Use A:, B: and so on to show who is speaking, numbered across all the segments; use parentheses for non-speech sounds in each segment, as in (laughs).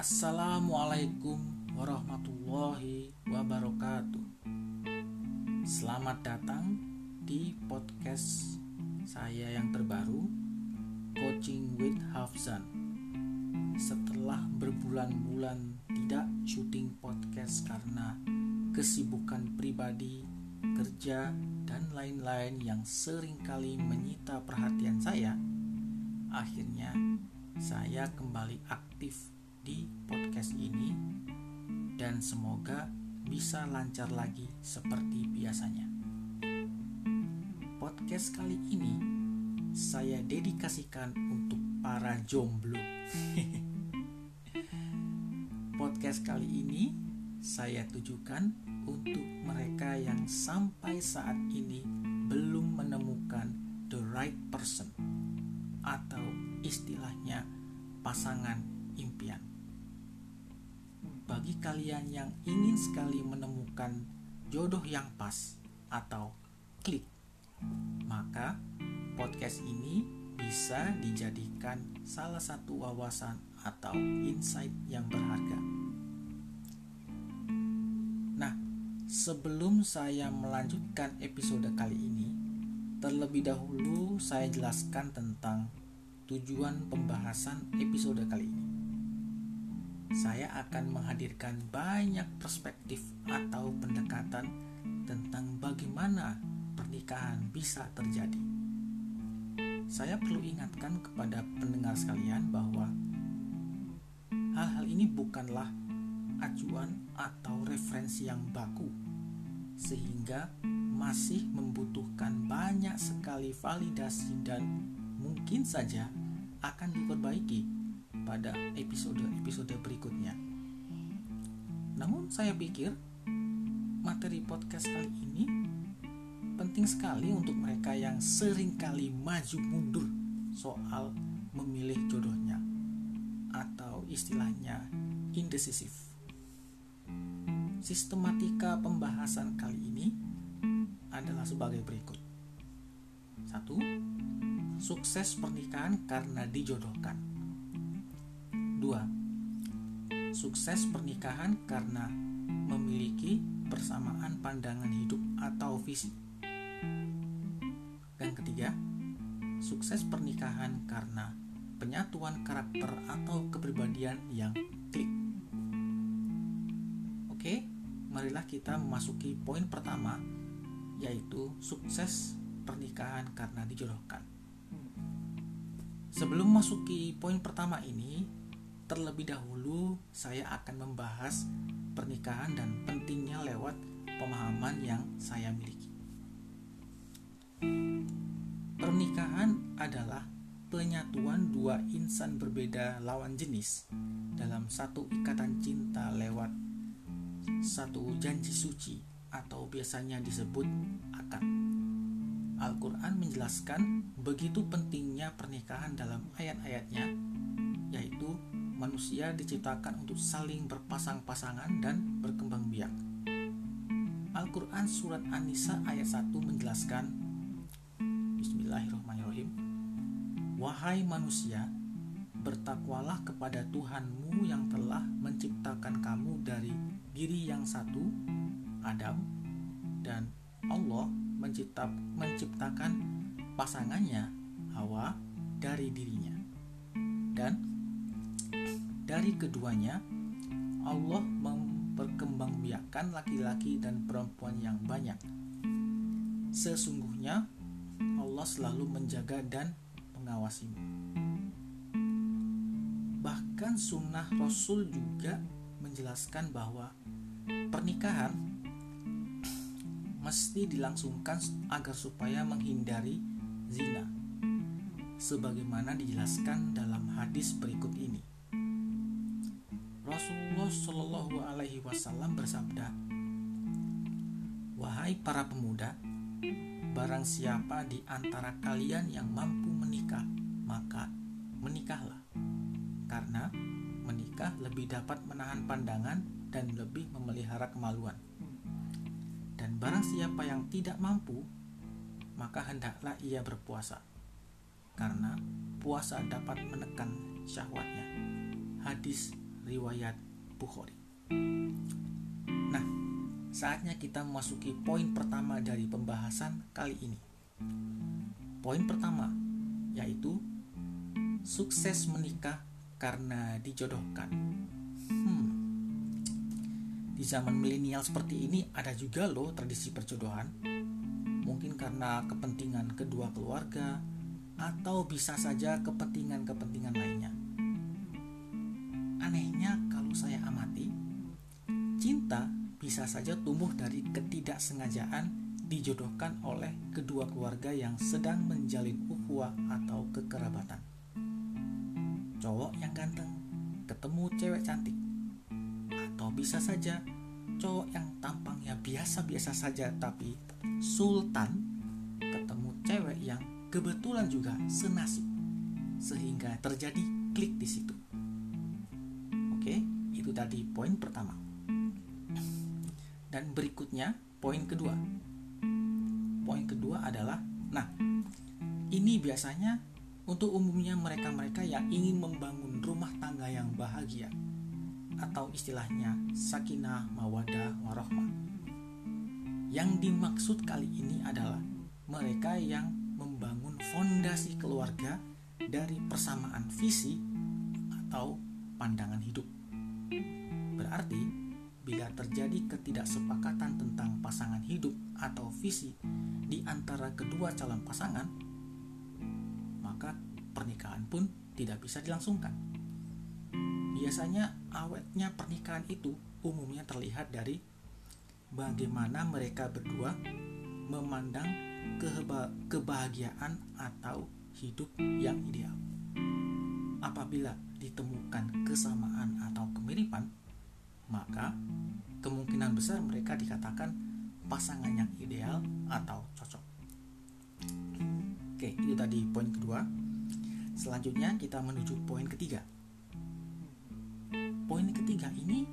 A: Assalamualaikum warahmatullahi wabarakatuh. Selamat datang di podcast saya yang terbaru, Coaching with Hafzan. Setelah berbulan-bulan tidak syuting podcast karena kesibukan pribadi, kerja, dan lain-lain yang sering kali menyita perhatian saya, akhirnya saya kembali aktif di podcast ini dan semoga bisa lancar lagi seperti biasanya. Podcast kali ini saya dedikasikan untuk para jomblo. (laughs) Podcast kali ini saya tujukan untuk mereka yang sampai saat ini belum menemukan the right person atau istilahnya pasangan impian. Bagi kalian yang ingin sekali menemukan jodoh yang pas atau klik, maka podcast ini bisa dijadikan salah satu wawasan atau insight yang berharga. Nah, sebelum saya melanjutkan episode kali ini, terlebih dahulu saya jelaskan tentang tujuan pembahasan episode kali ini. Saya akan menghadirkan banyak perspektif atau pendekatan tentang bagaimana pernikahan bisa terjadi. Saya perlu ingatkan kepada pendengar sekalian bahwa hal-hal ini bukanlah acuan atau referensi yang baku, sehingga masih membutuhkan banyak sekali validasi dan mungkin saja akan diperbaiki pada episode-episode berikutnya. Namun saya pikir materi podcast kali ini penting sekali untuk mereka yang sering kali maju mundur soal memilih jodohnya atau istilahnya indecisive. Sistematika pembahasan kali ini adalah sebagai berikut. Satu, sukses pernikahan karena dijodohkan. 2. Sukses pernikahan karena memiliki persamaan pandangan hidup atau visi. Dan ketiga, sukses pernikahan karena penyatuan karakter atau kepribadian yang klik. Oke, marilah kita memasuki poin pertama yaitu sukses pernikahan karena dijodohkan. Sebelum masuki poin pertama ini, Terlebih dahulu, saya akan membahas pernikahan dan pentingnya lewat pemahaman yang saya miliki. Pernikahan adalah penyatuan dua insan berbeda lawan jenis dalam satu ikatan cinta lewat satu janji suci atau biasanya disebut akad. Al-Quran menjelaskan begitu pentingnya pernikahan dalam ayat-ayatnya, manusia diciptakan untuk saling berpasang-pasangan dan berkembang biak. Al-Quran Surat An-Nisa ayat 1 menjelaskan Bismillahirrahmanirrahim Wahai manusia, bertakwalah kepada Tuhanmu yang telah menciptakan kamu dari diri yang satu, Adam, dan Allah menciptakan pasangannya, Hawa, dari dirinya. Dan dari keduanya, Allah memperkembangbiakan laki-laki dan perempuan yang banyak. Sesungguhnya Allah selalu menjaga dan mengawasimu. Bahkan sunnah Rasul juga menjelaskan bahwa pernikahan mesti dilangsungkan agar supaya menghindari zina sebagaimana dijelaskan dalam hadis berikut ini. Rasulullah Shallallahu Alaihi Wasallam bersabda, "Wahai para pemuda, barang siapa di antara kalian yang mampu menikah, maka menikahlah, karena menikah lebih dapat menahan pandangan dan lebih memelihara kemaluan. Dan barang siapa yang tidak mampu, maka hendaklah ia berpuasa, karena puasa dapat menekan syahwatnya." Hadis riwayat Bukhari. Nah, saatnya kita memasuki poin pertama dari pembahasan kali ini. Poin pertama yaitu sukses menikah karena dijodohkan. Hmm. Di zaman milenial seperti ini ada juga loh tradisi perjodohan. Mungkin karena kepentingan kedua keluarga atau bisa saja kepentingan-kepentingan lainnya. Anehnya kalau saya amati, cinta bisa saja tumbuh dari ketidaksengajaan dijodohkan oleh kedua keluarga yang sedang menjalin ukhuwah atau kekerabatan. Cowok yang ganteng ketemu cewek cantik, atau bisa saja cowok yang tampangnya biasa-biasa saja tapi sultan ketemu cewek yang kebetulan juga senasib, sehingga terjadi klik di situ. Itu tadi poin pertama. Dan berikutnya poin kedua. Poin kedua adalah, nah, ini biasanya untuk umumnya mereka-mereka yang ingin membangun rumah tangga yang bahagia atau istilahnya sakinah mawadah warohmah. Yang dimaksud kali ini adalah mereka yang membangun fondasi keluarga dari persamaan visi atau pandangan hidup. Berarti, bila terjadi ketidaksepakatan tentang pasangan hidup atau visi di antara kedua calon pasangan, maka pernikahan pun tidak bisa dilangsungkan. Biasanya awetnya pernikahan itu umumnya terlihat dari bagaimana mereka berdua memandang kebahagiaan atau hidup yang ideal. Apabila ditemukan kesamaan atau kemiripan, maka kemungkinan besar mereka dikatakan pasangan yang ideal atau cocok. Oke, itu tadi poin kedua. Selanjutnya kita menuju poin ketiga. Poin ketiga ini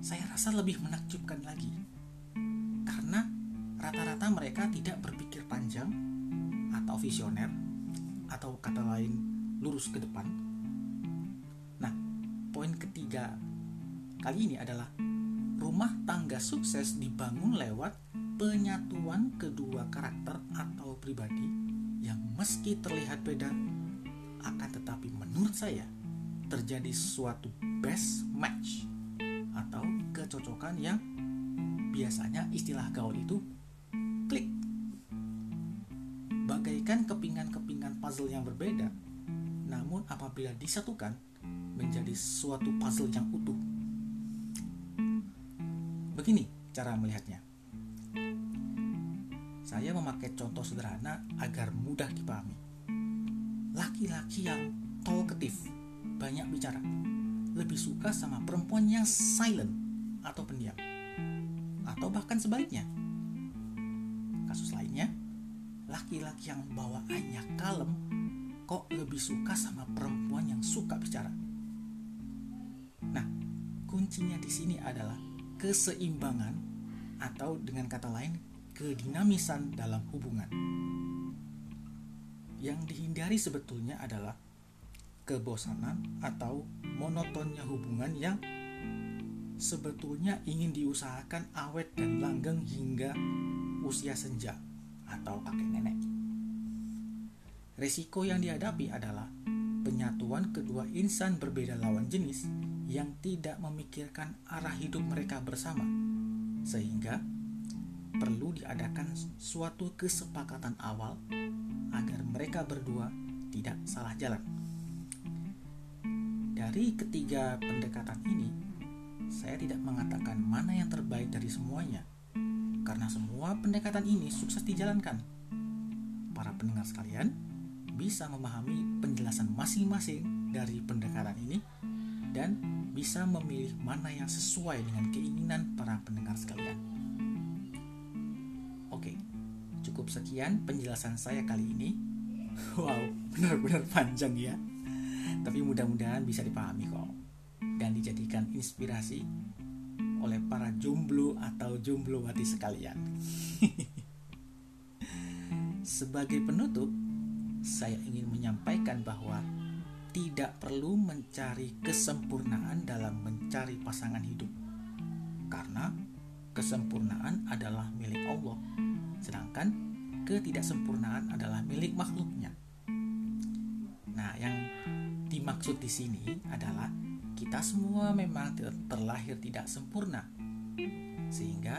A: saya rasa lebih menakjubkan lagi. Karena rata-rata mereka tidak berpikir panjang atau visioner atau kata lain lurus ke depan. Ketiga kali ini adalah rumah tangga sukses dibangun lewat penyatuan kedua karakter atau pribadi yang meski terlihat beda akan tetapi menurut saya terjadi suatu best match atau kecocokan yang biasanya istilah gaul itu klik. Bagaikan kepingan-kepingan puzzle yang berbeda namun apabila disatukan menjadi suatu puzzle yang utuh begini cara melihatnya saya memakai contoh sederhana agar mudah dipahami. Laki-laki yang talkative, banyak bicara, lebih suka sama perempuan yang silent atau pendiam. Atau bahkan sebaliknya. Kasus lainnya, laki-laki yang bawaannya kalem kok lebih suka sama perempuan yang suka bicara. Nah, kuncinya di sini adalah keseimbangan atau dengan kata lain kedinamisan dalam hubungan. Yang dihindari sebetulnya adalah kebosanan atau monotonnya hubungan yang sebetulnya ingin diusahakan awet dan langgeng hingga usia senja atau kakek nenek. Resiko yang dihadapi adalah penyatuan kedua insan berbeda lawan jenis yang tidak memikirkan arah hidup mereka bersama, sehingga perlu diadakan suatu kesepakatan awal agar mereka berdua tidak salah jalan. Dari ketiga pendekatan ini, saya tidak mengatakan mana yang terbaik dari semuanya, karena semua pendekatan ini sukses dijalankan. Para pendengar sekalian bisa memahami penjelasan masing-masing dari pendekatan ini dan bisa memilih mana yang sesuai dengan keinginan para pendengar sekalian. Cukup sekian penjelasan saya kali ini. (laughs) Wow, benar-benar panjang ya. Tapi mudah-mudahan bisa dipahami kok dan dijadikan inspirasi oleh para jomblo atau jomblowati sekalian. (laughs) Sebagai penutup, saya ingin menyampaikan bahwa tidak perlu mencari kesempurnaan dalam mencari pasangan hidup, karena kesempurnaan adalah milik Allah, sedangkan ketidaksempurnaan adalah milik makhluknya. Nah, yang dimaksud di sini adalah kita semua memang terlahir tidak sempurna, sehingga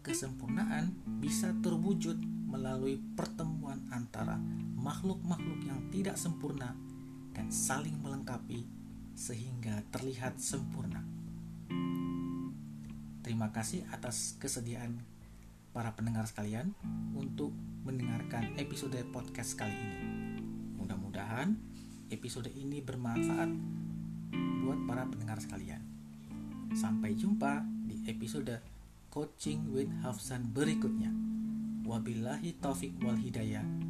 A: kesempurnaan bisa terwujud melalui pertemuan antara makhluk-makhluk yang tidak sempurna dan saling melengkapi sehingga terlihat sempurna. Terima kasih atas kesediaan para pendengar sekalian untuk mendengarkan episode podcast kali ini. Mudah-mudahan episode ini bermanfaat buat para pendengar sekalian. Sampai jumpa di episode Coaching with Hafsan berikutnya. Wabillahi taufik wal hidayah.